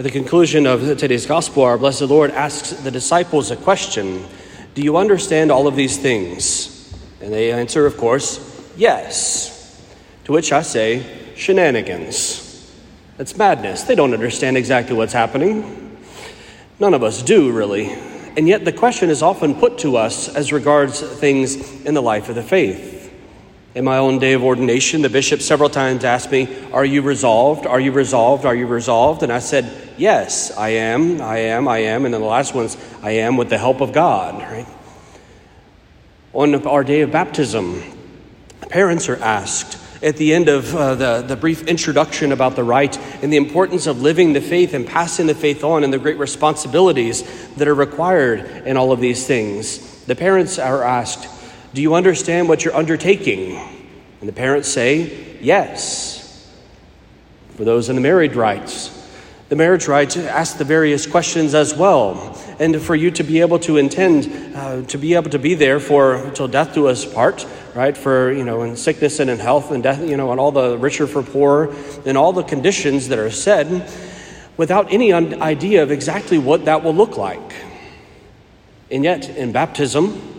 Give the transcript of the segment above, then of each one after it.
At the conclusion of today's gospel, our blessed Lord asks the disciples a question Do you understand all of these things? And they answer, of course, yes. To which I say, shenanigans. That's madness. They don't understand exactly what's happening. None of us do, really. And yet, the question is often put to us as regards things in the life of the faith. In my own day of ordination, the bishop several times asked me, Are you resolved? Are you resolved? Are you resolved? And I said, Yes, I am, I am, I am. And then the last one's, I am with the help of God, right? On our day of baptism, parents are asked at the end of uh, the, the brief introduction about the rite and the importance of living the faith and passing the faith on and the great responsibilities that are required in all of these things. The parents are asked, do you understand what you're undertaking? And the parents say, Yes. For those in the married rites, the marriage rites ask the various questions as well. And for you to be able to intend, uh, to be able to be there for till death do us part, right? For, you know, in sickness and in health and death, you know, and all the richer for poor, and all the conditions that are said without any idea of exactly what that will look like. And yet, in baptism,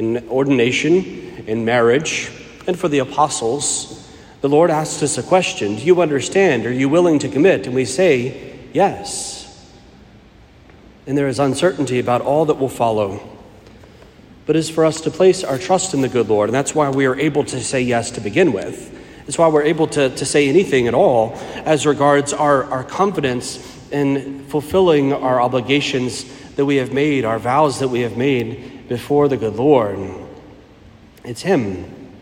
in ordination, in marriage, and for the apostles, the Lord asks us a question Do you understand? Are you willing to commit? And we say, Yes. And there is uncertainty about all that will follow. But it's for us to place our trust in the good Lord, and that's why we are able to say yes to begin with. It's why we're able to, to say anything at all as regards our, our confidence in fulfilling our obligations that we have made, our vows that we have made before the good Lord. It's Him,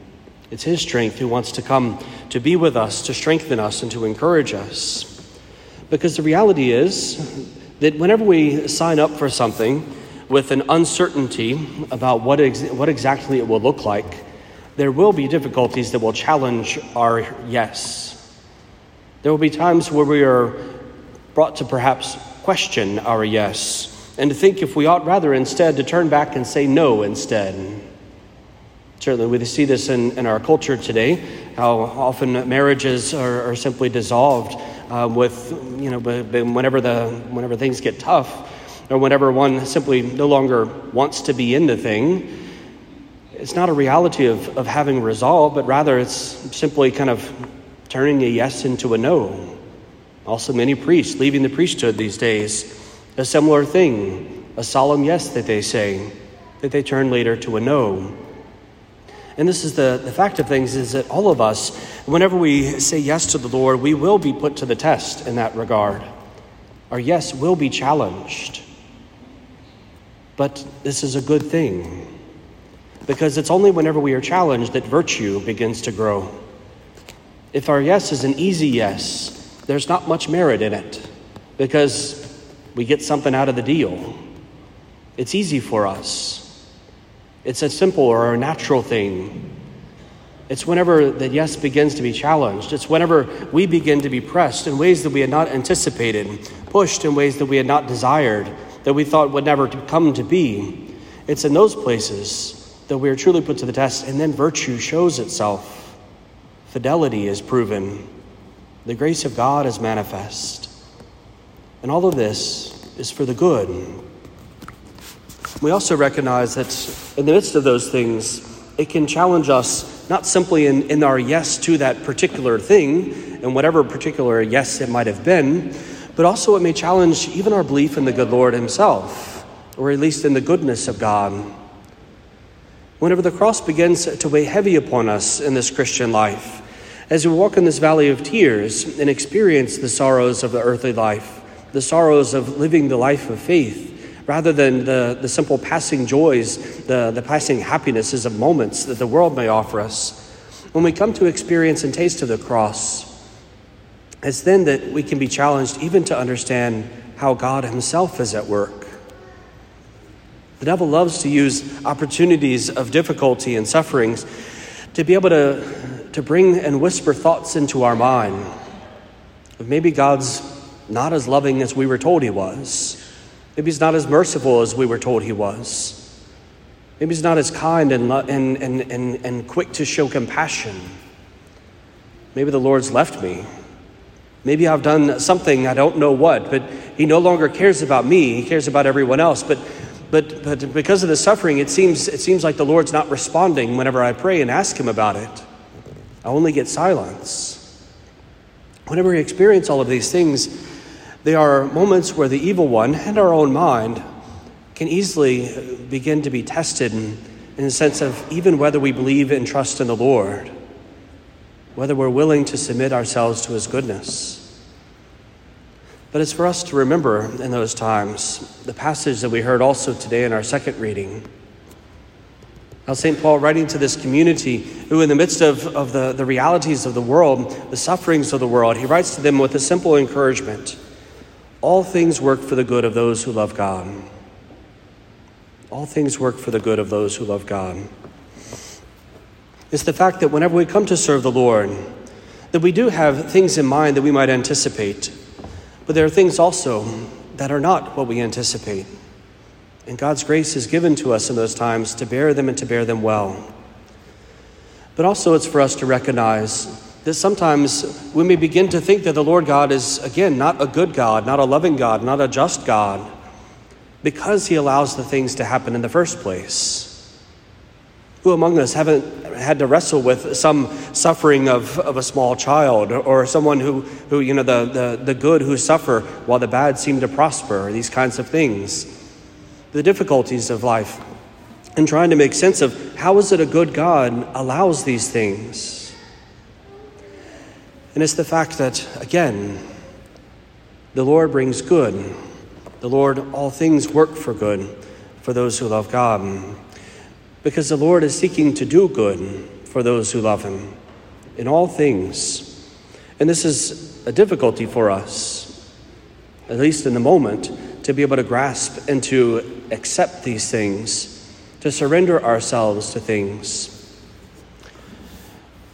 it's His strength who wants to come to be with us, to strengthen us, and to encourage us. Because the reality is that whenever we sign up for something with an uncertainty about what, ex- what exactly it will look like, there will be difficulties that will challenge our yes. There will be times where we are brought to perhaps question our yes and to think if we ought rather instead to turn back and say no instead. Certainly, we see this in, in our culture today, how often marriages are, are simply dissolved uh, with, you know, whenever, the, whenever things get tough, or whenever one simply no longer wants to be in the thing. It's not a reality of, of having resolve, but rather it's simply kind of turning a yes into a no. Also, many priests leaving the priesthood these days a similar thing, a solemn yes that they say, that they turn later to a no. And this is the, the fact of things is that all of us, whenever we say yes to the Lord, we will be put to the test in that regard. Our yes will be challenged. But this is a good thing because it's only whenever we are challenged that virtue begins to grow. If our yes is an easy yes, there's not much merit in it because we get something out of the deal. It's easy for us. It's a simple or a natural thing. It's whenever the yes begins to be challenged. It's whenever we begin to be pressed in ways that we had not anticipated, pushed in ways that we had not desired, that we thought would never come to be. It's in those places that we are truly put to the test, and then virtue shows itself. Fidelity is proven. The grace of God is manifest. And all of this is for the good. We also recognize that in the midst of those things, it can challenge us not simply in, in our yes to that particular thing, and whatever particular yes it might have been, but also it may challenge even our belief in the good Lord Himself, or at least in the goodness of God. Whenever the cross begins to weigh heavy upon us in this Christian life, as we walk in this valley of tears and experience the sorrows of the earthly life, the sorrows of living the life of faith rather than the, the simple passing joys, the, the passing happinesses of moments that the world may offer us. When we come to experience and taste of the cross, it's then that we can be challenged even to understand how God Himself is at work. The devil loves to use opportunities of difficulty and sufferings to be able to, to bring and whisper thoughts into our mind of maybe God's not as loving as we were told he was. Maybe he's not as merciful as we were told he was. Maybe he's not as kind and, and, and, and, and quick to show compassion. Maybe the Lord's left me. Maybe I've done something, I don't know what, but He no longer cares about me, He cares about everyone else. But, but, but because of the suffering, it seems, it seems like the Lord's not responding whenever I pray and ask Him about it. I only get silence. Whenever we experience all of these things, they are moments where the evil one and our own mind can easily begin to be tested in, the sense of even whether we believe and trust in the Lord whether we're willing to submit ourselves to His goodness. But it's for us to remember in those times the passage that we heard also today in our second reading. How St. Paul, writing to this community who, in the midst of, of the, the realities of the world, the sufferings of the world, he writes to them with a simple encouragement All things work for the good of those who love God. All things work for the good of those who love God. It's the fact that whenever we come to serve the Lord, that we do have things in mind that we might anticipate, but there are things also that are not what we anticipate. And God's grace is given to us in those times to bear them and to bear them well. But also, it's for us to recognize that sometimes we may begin to think that the Lord God is, again, not a good God, not a loving God, not a just God, because He allows the things to happen in the first place. Who among us haven't had to wrestle with some suffering of, of a small child or someone who, who you know, the, the, the good who suffer while the bad seem to prosper, these kinds of things. The difficulties of life and trying to make sense of how is it a good God allows these things. And it's the fact that, again, the Lord brings good. The Lord, all things work for good for those who love God because the Lord is seeking to do good for those who love Him in all things. And this is a difficulty for us, at least in the moment, to be able to grasp and to accept these things, to surrender ourselves to things.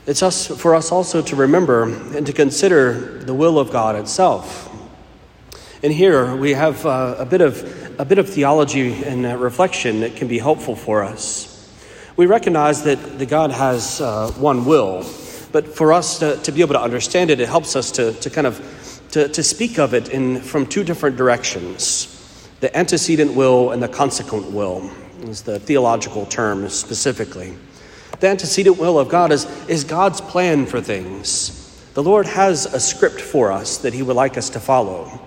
It's us, for us also to remember and to consider the will of God itself. And here we have uh, a, bit of, a bit of theology and uh, reflection that can be helpful for us. We recognize that the God has uh, one will, but for us to, to be able to understand it, it helps us to, to kind of to, to speak of it in, from two different directions the antecedent will and the consequent will is the theological term specifically. The antecedent will of God is, is God's plan for things. The Lord has a script for us that He would like us to follow.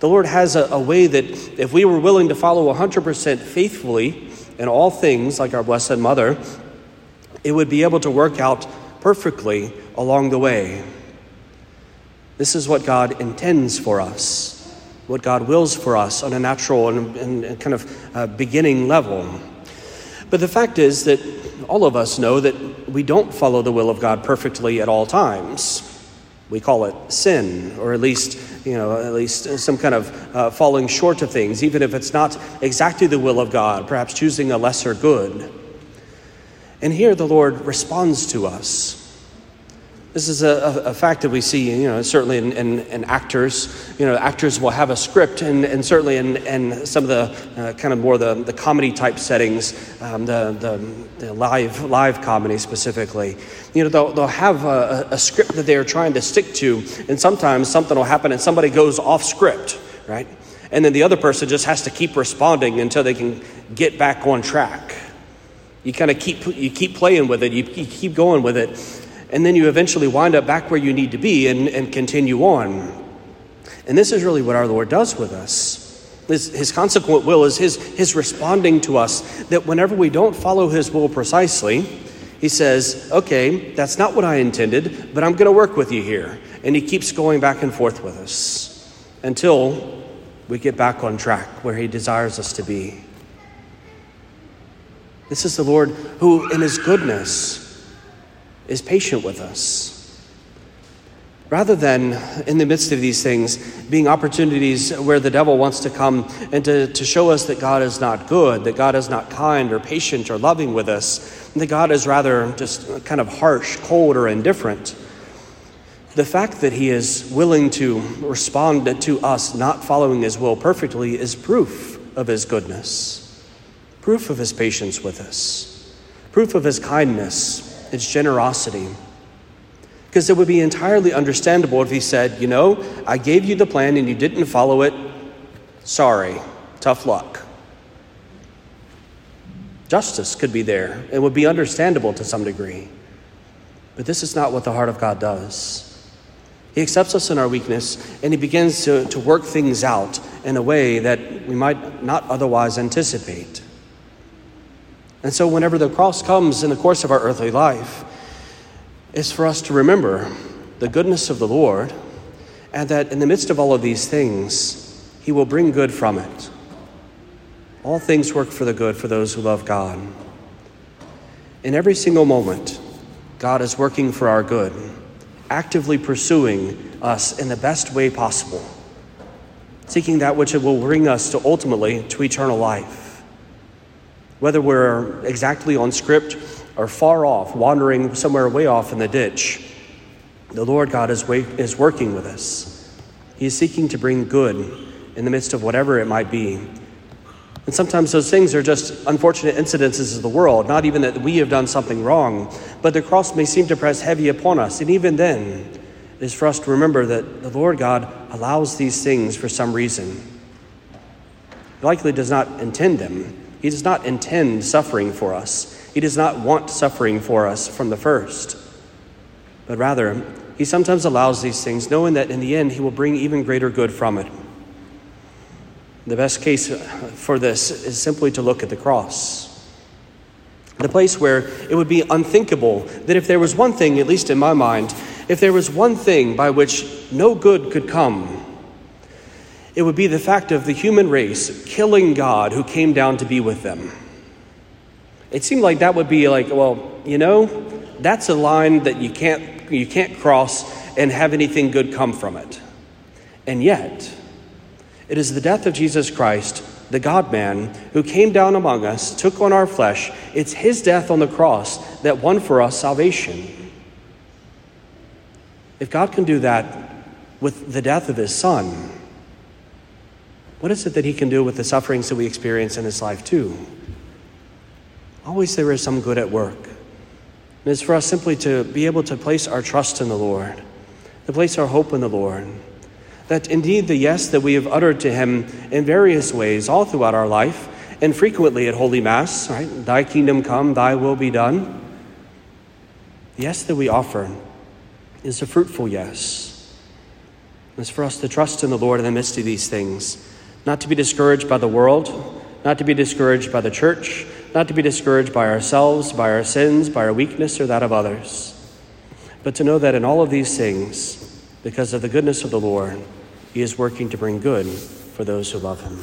The Lord has a, a way that if we were willing to follow 100% faithfully, in all things, like our Blessed Mother, it would be able to work out perfectly along the way. This is what God intends for us, what God wills for us on a natural and, and, kind of uh, beginning level. But the fact is that all of us know that we don't follow the will of God perfectly at all times. We call it sin, or at least you know, at least some kind of uh, falling short of things, even if it's not exactly the will of God, perhaps choosing a lesser good. And here the Lord responds to us. This is a, a, fact that we see, you know, certainly in, in, in, actors. You know, actors will have a script, and, and certainly in, in some of the uh, kind of more the, the comedy type settings, um, the, the, the, live, live comedy specifically, you know, they'll, they'll have a, a script that they're trying to stick to, and sometimes something will happen and somebody goes off script, right? And then the other person just has to keep responding until they can get back on track. You kind of keep, you keep playing with it, you, you keep going with it and then you eventually wind up back where you need to be and, and continue on. And this is really what our Lord does with us. His, his consequent will is his, his responding to us that whenever we don't follow his will precisely, he says, Okay, that's not what I intended, but I'm going to work with you here. And he keeps going back and forth with us until we get back on track where he desires us to be. This is the Lord who, in his goodness, is patient with us. Rather than, in the midst of these things, being opportunities where the devil wants to come and to, to show us that God is not good, that God is not kind or patient or loving with us, that God is rather just kind of harsh, cold, or indifferent. The fact that he is willing to respond to us not following his will perfectly is proof of his goodness, proof of his patience with us, proof of his kindness its generosity. Because it would be entirely understandable if he said, You know, I gave you the plan and you didn't follow it. Sorry, tough luck. Justice could be there. It would be understandable to some degree. But this is not what the heart of God does. He accepts us in our weakness and he begins to, to work things out in a way that we might not otherwise anticipate. And so, whenever the cross comes in the course of our earthly life, it's for us to remember the goodness of the Lord and that in the midst of all of these things, he will bring good from it. All things work for the good for those who love God. In every single moment, God is working for our good actively pursuing us in the best way possible, seeking that which will bring us to ultimately to eternal life. Whether we're exactly on script or far off, wandering somewhere way off in the ditch, the Lord God is, way, is working with us. He is seeking to bring good in the midst of whatever it might be. And sometimes those things are just unfortunate incidences of the world, not even that we have done something wrong, but the cross may seem to press heavy upon us. And even then, it is for us to remember that the Lord God allows these things for some reason. He likely does not intend them. He does not intend suffering for us. He does not want suffering for us from the first. But rather, He sometimes allows these things, knowing that in the end He will bring even greater good from it. The best case uh, for this is simply to look at the cross. The place where it would be unthinkable that if there was one thing, at least in my mind, if there was one thing by which no good could come, it would be the fact of the human race killing God who came down to be with them. It seemed like that would be like, well, you know, that's a line that you can't you can't cross and have anything good come from it. And yet, it is the death of Jesus Christ, the God man, who came down among us, took on our flesh. It's his death on the cross that won for us salvation. If God can do that with the death of his son, what is it that he can do with the sufferings that we experience in this life, too? Always there is some good at work. And it's for us simply to be able to place our trust in the Lord, to place our hope in the Lord that indeed the yes that we have uttered to him in various ways all throughout our life and frequently at Holy Mass, right? Thy kingdom come, thy will be done. The yes that we offer is a fruitful yes. It's for us to trust in the Lord in the midst of these things, not to be discouraged by the world, not to be discouraged by the church, not to be discouraged by ourselves, by our sins, by our weakness, or that of others, but to know that in all of these things, because of the goodness of the Lord, he is working to bring good for those who love him.